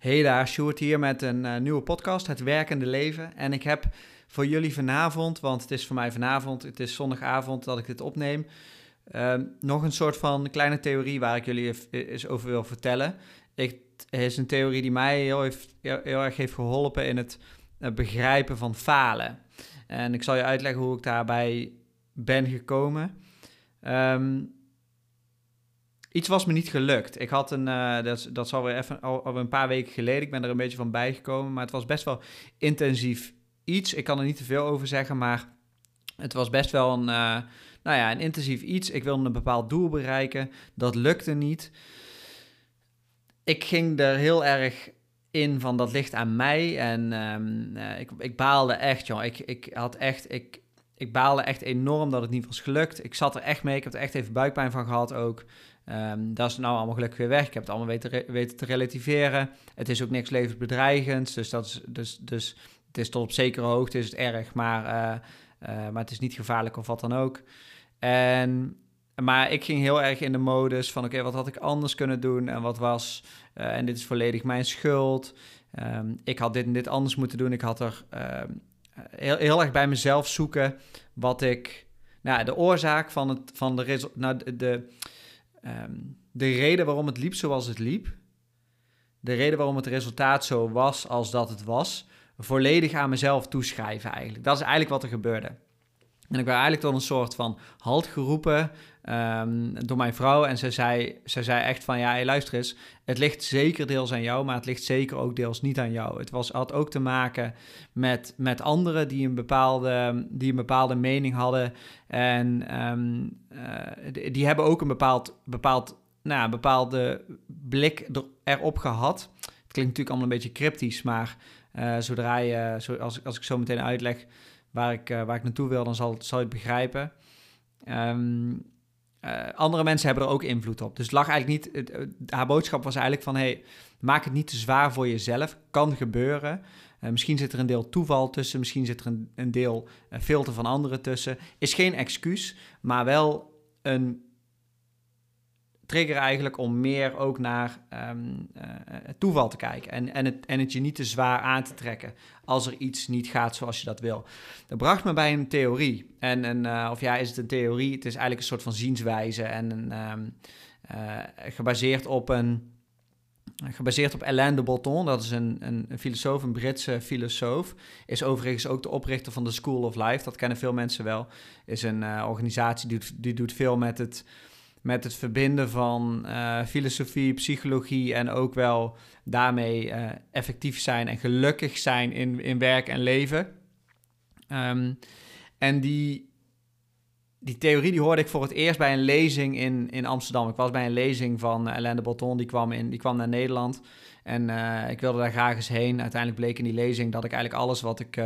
Hey daar, Sjoerd hier met een uh, nieuwe podcast, Het Werkende Leven. En ik heb voor jullie vanavond, want het is voor mij vanavond, het is zondagavond dat ik dit opneem, uh, nog een soort van kleine theorie waar ik jullie eens over wil vertellen. Ik, het is een theorie die mij heel, heeft, erg heeft geholpen in het uh, begrijpen van falen. En ik zal je uitleggen hoe ik daarbij ben gekomen. Um, Iets was me niet gelukt. Ik had een, uh, dat, dat is alweer even al, een paar weken geleden. Ik ben er een beetje van bijgekomen, maar het was best wel intensief iets. Ik kan er niet te veel over zeggen, maar het was best wel een, uh, nou ja, een intensief iets. Ik wilde een bepaald doel bereiken. Dat lukte niet. Ik ging er heel erg in van dat ligt aan mij en um, uh, ik, ik baalde echt, joh. Ik, ik had echt, ik, ik baalde echt enorm dat het niet was gelukt. Ik zat er echt mee. Ik heb er echt even buikpijn van gehad ook. Um, dat is nou allemaal gelukkig weer weg. Ik heb het allemaal weten, weten te relativeren. Het is ook niks levensbedreigends. Dus, dat is, dus, dus het is tot op zekere hoogte is het erg, maar, uh, uh, maar het is niet gevaarlijk of wat dan ook. En, maar ik ging heel erg in de modus van: oké, wat had ik anders kunnen doen en wat was. Uh, en dit is volledig mijn schuld. Um, ik had dit en dit anders moeten doen. Ik had er heel, heel erg bij mezelf zoeken wat ik. Nou, de oorzaak van, het, van de, nou, de um, de reden waarom het liep zoals het liep, de reden waarom het resultaat zo was als dat het was, volledig aan mezelf toeschrijven eigenlijk. Dat is eigenlijk wat er gebeurde. En ik werd eigenlijk tot een soort van halt geroepen um, door mijn vrouw. En ze zei, ze zei echt van, ja, hey, luister eens, het ligt zeker deels aan jou, maar het ligt zeker ook deels niet aan jou. Het was, had ook te maken met, met anderen die een, bepaalde, die een bepaalde mening hadden. En um, uh, die, hebben ook een bepaald, bepaald, nou, bepaalde blik erop gehad. Het klinkt natuurlijk allemaal een beetje cryptisch, maar uh, zodra je, als, als ik zo meteen uitleg waar ik, uh, waar ik naartoe wil, dan zal, zal je het begrijpen. Um, uh, andere mensen hebben er ook invloed op. Dus het lag eigenlijk niet. Haar boodschap was eigenlijk van: hey, maak het niet te zwaar voor jezelf. Kan gebeuren. Uh, misschien zit er een deel toeval tussen. Misschien zit er een, een deel filter van anderen tussen. Is geen excuus, maar wel een trigger eigenlijk om meer ook naar um, toeval te kijken. En, en, het, en het je niet te zwaar aan te trekken als er iets niet gaat zoals je dat wil. Dat bracht me bij een theorie. En, en uh, of ja, is het een theorie? Het is eigenlijk een soort van zienswijze en een, um, gebaseerd op een gebaseerd op Alain de Botton, dat is een, een, filosoof, een Britse filosoof. Is overigens ook de oprichter van de School of Life, dat kennen veel mensen wel. Is een organisatie die, die doet veel met het met het verbinden van uh, filosofie, psychologie en ook wel daarmee uh, effectief zijn en gelukkig zijn in, in werk en leven. Um, en die, die theorie die hoorde ik voor het eerst bij een lezing in, in Amsterdam. Ik was bij een lezing van uh, Alain de Botton, die kwam, in, die kwam naar Nederland. En ik wilde daar graag eens heen. Uiteindelijk bleek in die lezing dat ik eigenlijk alles wat ik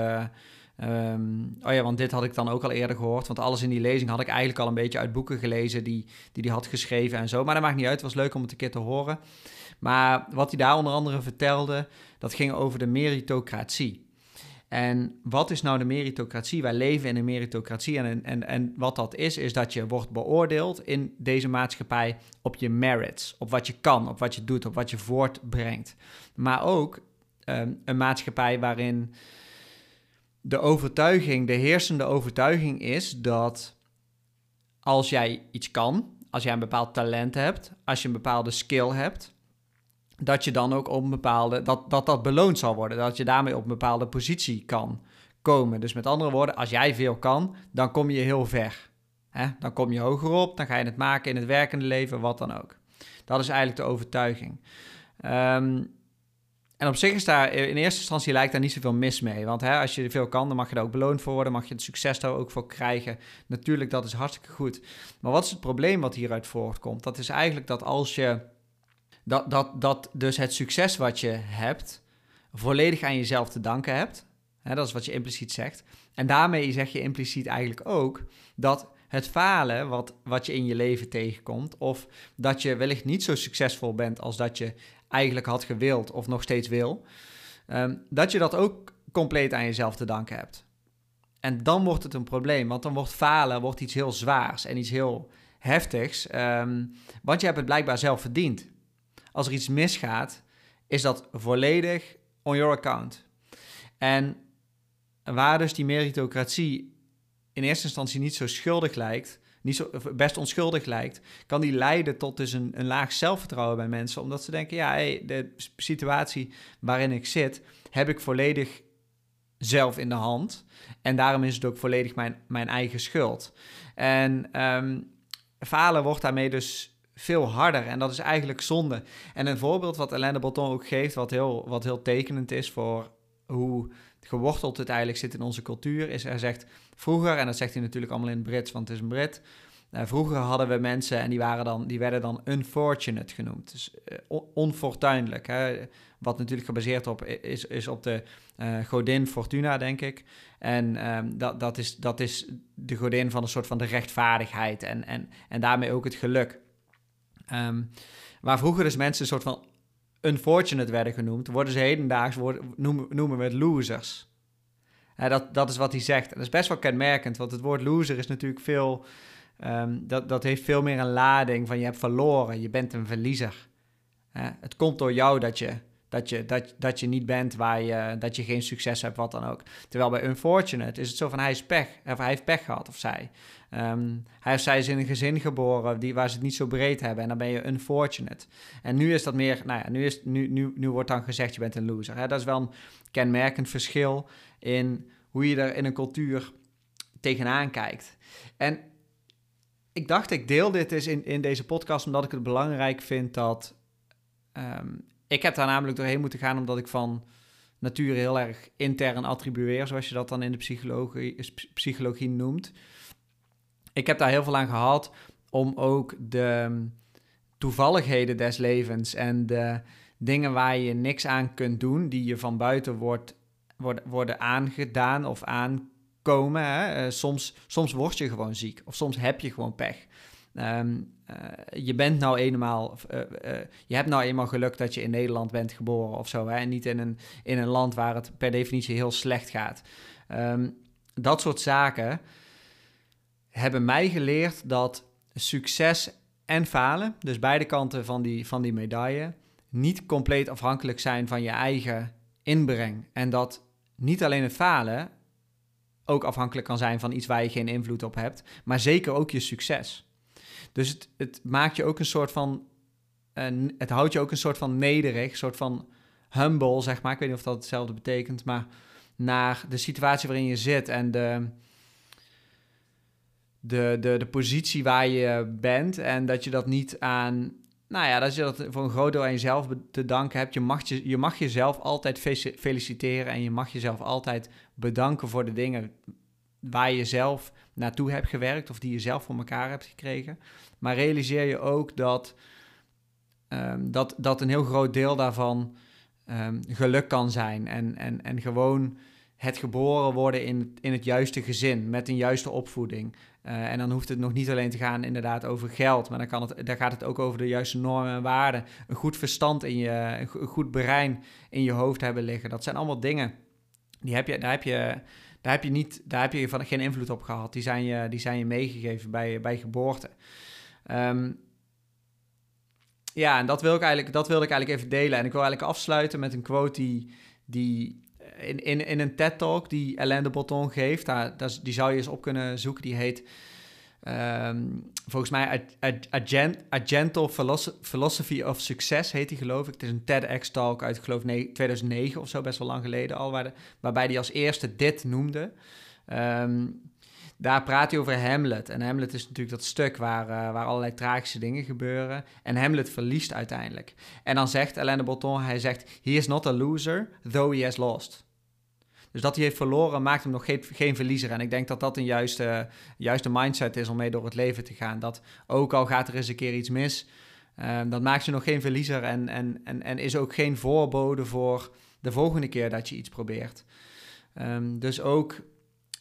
Um, ja, want dit had ik dan ook al eerder gehoord. Want alles in die lezing had ik eigenlijk al een beetje uit boeken gelezen die die, die had geschreven en zo. Maar dat maakt niet uit. Het was leuk om het een keer te horen. Maar wat hij daar onder andere vertelde, dat ging over de meritocratie. En wat is nou de meritocratie? Wij leven in een meritocratie. En, en, en wat dat is, is dat je wordt beoordeeld in deze maatschappij op je merits. Op wat je kan, op wat je doet, op wat je voortbrengt. Maar ook um, een maatschappij waarin de overtuiging, de heersende overtuiging is dat als jij iets kan, als jij een bepaald talent hebt, als je een bepaalde skill hebt, dat je dan ook op een bepaalde, dat, dat dat beloond zal worden. Dat je daarmee op een bepaalde positie kan komen. Dus met andere woorden, als jij veel kan, dan kom je heel ver. Hè? Dan kom je hoger op, dan ga je het maken in het werkende leven, wat dan ook. Dat is eigenlijk de overtuiging. Um, en op zich is daar in eerste instantie lijkt daar niet zoveel mis mee. Want hè, als je veel kan, dan mag je daar ook beloond voor worden. Mag je het succes daar ook voor krijgen. Natuurlijk, dat is hartstikke goed. Maar wat is het probleem wat hieruit voortkomt? Dat is eigenlijk dat als je. Dat, dat, dat dus het succes wat je hebt. volledig aan jezelf te danken hebt. Dat is wat je impliciet zegt. En daarmee zeg je impliciet eigenlijk ook dat het falen wat, wat je in je leven tegenkomt, of dat je wellicht niet zo succesvol bent als dat je eigenlijk had gewild of nog steeds wil, um, dat je dat ook compleet aan jezelf te danken hebt. En dan wordt het een probleem, want dan wordt falen wordt iets heel zwaars en iets heel heftigs, um, want je hebt het blijkbaar zelf verdiend. Als er iets misgaat, is dat volledig on your account. En waar dus die meritocratie in eerste instantie niet zo schuldig lijkt, niet zo, best onschuldig lijkt, kan die leiden tot dus een, een laag zelfvertrouwen bij mensen. Omdat ze denken, ja, de situatie waarin ik zit, heb ik volledig zelf in de hand. En daarom is het ook volledig mijn, mijn eigen schuld. En um, falen wordt daarmee dus veel harder. En dat is eigenlijk zonde. En een voorbeeld wat Alain de Botton ook geeft, wat heel, wat heel tekenend is voor hoe geworteld het eigenlijk zit in onze cultuur, is hij zegt vroeger, en dat zegt hij natuurlijk allemaal in het Brits, want het is een Brit. Uh, vroeger hadden we mensen en die, waren dan, die werden dan unfortunate genoemd. Dus uh, onfortuinlijk. Hè? Wat natuurlijk gebaseerd op is, is op de uh, godin Fortuna, denk ik. En um, dat, dat, is, dat is de godin van een soort van de rechtvaardigheid en, en, en daarmee ook het geluk. Um, waar vroeger dus mensen een soort van unfortunate werden genoemd, worden ze hedendaags worden, noemen, we losers. dat, dat is wat hij zegt. En dat is best wel kenmerkend, want het woord loser is natuurlijk veel... Um, dat, dat heeft veel meer een lading van je hebt verloren, je bent een verliezer. het komt door jou dat je, dat je, dat, dat je niet bent waar je, dat je geen succes hebt, wat dan ook. Terwijl bij unfortunate is het zo van hij is pech, of hij heeft pech gehad of zij. Um, hij of zij is in een gezin geboren die, waar ze het niet zo breed hebben en dan ben je unfortunate. En nu is dat meer, nou ja, nu, is, nu, nu, nu wordt dan gezegd je bent een loser. Hè? Dat is wel een kenmerkend verschil in hoe je er in een cultuur tegenaan kijkt. En ik dacht, ik deel dit eens in, in deze podcast omdat ik het belangrijk vind dat... Um, ik heb daar namelijk doorheen moeten gaan omdat ik van nature heel erg intern attribueer, zoals je dat dan in de psychologie, psychologie noemt. Ik heb daar heel veel aan gehad om ook de toevalligheden des levens en de dingen waar je niks aan kunt doen, die je van buiten wordt, worden, worden aangedaan of aankomen. Hè? Eh, soms, soms word je gewoon ziek of soms heb je gewoon pech. Ehm, eh, je bent nou eenmaal, uh, je hebt nou eenmaal geluk dat je in Nederland bent geboren of zo. Hè? En niet in een, in een land waar het per definitie heel slecht gaat. Ehm, dat soort zaken hebben mij geleerd dat succes en falen, dus beide kanten van die, van die medaille, niet compleet afhankelijk zijn van je eigen inbreng. En dat niet alleen het falen ook afhankelijk kan zijn van iets waar je geen invloed op hebt, maar zeker ook je succes. Dus het, het maakt je ook een soort van, het houdt je ook een soort van nederig, een soort van humble, zeg maar. Ik weet niet of dat hetzelfde betekent, maar naar de situatie waarin je zit en de, de, de, de positie waar je bent. En dat je dat niet aan. Nou ja, dat je dat voor een groot deel aan jezelf te danken hebt. Je mag, je, je mag jezelf altijd feliciteren en je mag jezelf altijd bedanken voor de dingen waar je zelf naartoe hebt gewerkt of die je zelf voor elkaar hebt gekregen. Maar realiseer je ook dat, um, dat, dat een heel groot deel daarvan um, geluk kan zijn. En, en, en gewoon het geboren worden in, in het juiste gezin, met een juiste opvoeding. Uh, en dan hoeft het nog niet alleen te gaan inderdaad over geld, maar dan, kan het, dan gaat het ook over de juiste normen en waarden. Een goed verstand in je, een goed brein in je hoofd hebben liggen. Dat zijn allemaal dingen, die heb je, daar heb je, daar heb je, niet, daar heb je van geen invloed op gehad. Die zijn je, die zijn je meegegeven bij, bij geboorte. Um, ja, en dat, wil ik eigenlijk, dat wilde ik eigenlijk even delen. En ik wil eigenlijk afsluiten met een quote die, die in, in, in een TED-talk die Alain de Botton geeft, die zou je eens op kunnen zoeken. Die heet um, volgens mij A, A, A, Gentle Philosophy of Success, heet die geloof ik. Het is een TEDx-talk uit, geloof 2009 of zo, best wel lang geleden al, waar waarbij hij als eerste dit noemde. Um, daar praat hij over Hamlet. En Hamlet is natuurlijk dat stuk waar, uh, waar allerlei tragische dingen gebeuren. En Hamlet verliest uiteindelijk. En dan zegt Alain de Botton, hij zegt... He is not a loser, though he has lost. Dus dat hij heeft verloren maakt hem nog geen, geen verliezer. En ik denk dat dat een juiste, juiste mindset is om mee door het leven te gaan. Dat ook al gaat er eens een keer iets mis... Uh, dat maakt je nog geen verliezer en, en, en, en is ook geen voorbode voor de volgende keer dat je iets probeert. Um, dus ook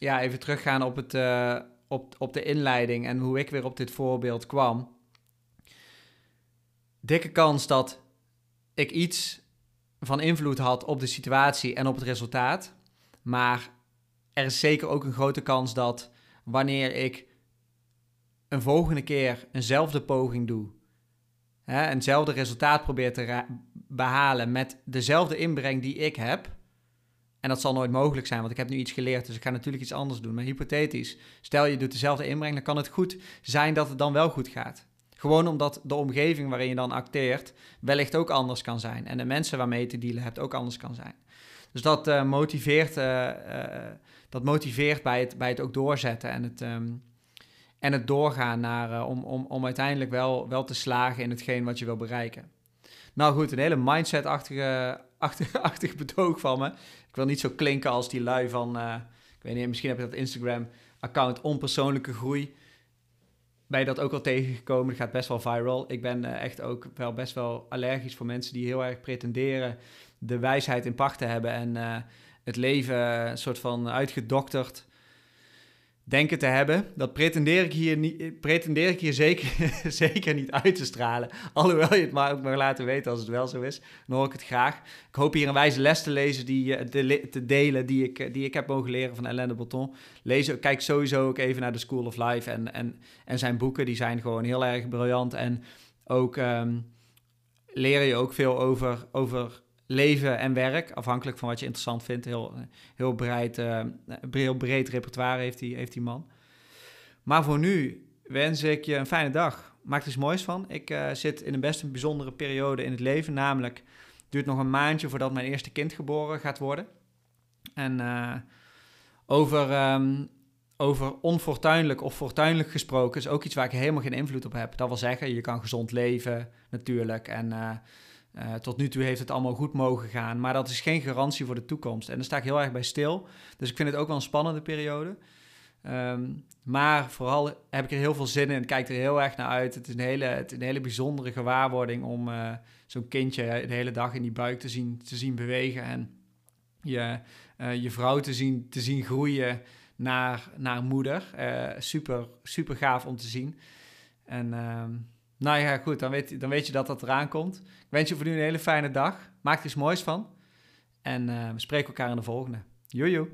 ja, even teruggaan op, het, uh, op, op de inleiding en hoe ik weer op dit voorbeeld kwam. Dikke kans dat ik iets van invloed had op de situatie en op het resultaat. Maar er is zeker ook een grote kans dat wanneer ik een volgende keer eenzelfde poging doe, hè, eenzelfde resultaat probeer te behalen met dezelfde inbreng die ik heb. En dat zal nooit mogelijk zijn, want ik heb nu iets geleerd, dus ik ga natuurlijk iets anders doen. Maar hypothetisch, stel je doet dezelfde inbreng, dan kan het goed zijn dat het dan wel goed gaat. Gewoon omdat de omgeving waarin je dan acteert wellicht ook anders kan zijn. En de mensen waarmee je te dealen hebt ook anders kan zijn. Dus dat, uh, motiveert, uh, uh, dat motiveert bij het, bij het ook doorzetten en het, um, en het doorgaan naar, om, om, om uiteindelijk wel, wel te slagen in hetgeen wat je wil bereiken. Nou goed, een hele mindset-achtige achtig, betoog van me. Ik wil niet zo klinken als die lui van, ik weet niet, misschien heb je dat Instagram-account onpersoonlijke groei ben je dat ook al tegengekomen. Het gaat best wel viral. Ik ben uh, echt ook wel best wel allergisch voor mensen die heel erg pretenderen de wijsheid in pacht te hebben en uh, het leven een soort van uitgedokterd denken te hebben. Dat pretendeer ik hier, niet, pretendeer ik hier zeker, zeker niet uit te stralen. Alhoewel je het maar ook maar laten weten als het wel zo is. Dan hoor ik het graag. Ik hoop hier een wijze les te lezen, die, eh, te, delen, die ik, die ik heb mogen leren van Alain de Botton. Lees, kijk sowieso ook even naar The School of Life en, en, en zijn boeken. Die zijn gewoon heel erg briljant. En ook um, leer je ook veel over, over leven en werk, afhankelijk van wat je interessant vindt. Heel, heel, breed, uh, heel breed repertoire heeft die, heeft die man. Maar voor nu wens ik je een fijne dag. Maak er iets moois van. Ik uh, zit in een best een bijzondere periode in het leven. Namelijk, het duurt nog een maandje voordat mijn eerste kind geboren gaat worden. En uh, over, um, over onfortuinlijk of fortuinlijk gesproken is ook iets waar ik helemaal geen invloed op heb. Dat wil zeggen, je kan gezond leven natuurlijk en... Uh, tot nu toe heeft het allemaal goed mogen gaan, maar dat is geen garantie voor de toekomst. En daar sta ik heel erg bij stil. Dus ik vind het ook wel een spannende periode. Um, maar vooral heb ik er heel veel zin in en kijk er heel erg naar uit. Het is een hele, het is een hele bijzondere gewaarwording om uh, zo'n kindje de hele dag in die buik te zien, te zien bewegen. En je, uh, je vrouw te zien, te zien groeien naar, naar moeder. super, super gaaf om te zien. En uh, nou ja, goed, dan weet, dan weet je dat dat eraan komt. Ik wens je voor nu een hele fijne dag. Maak er iets moois van. En uh, we spreken elkaar in de volgende. Jojo.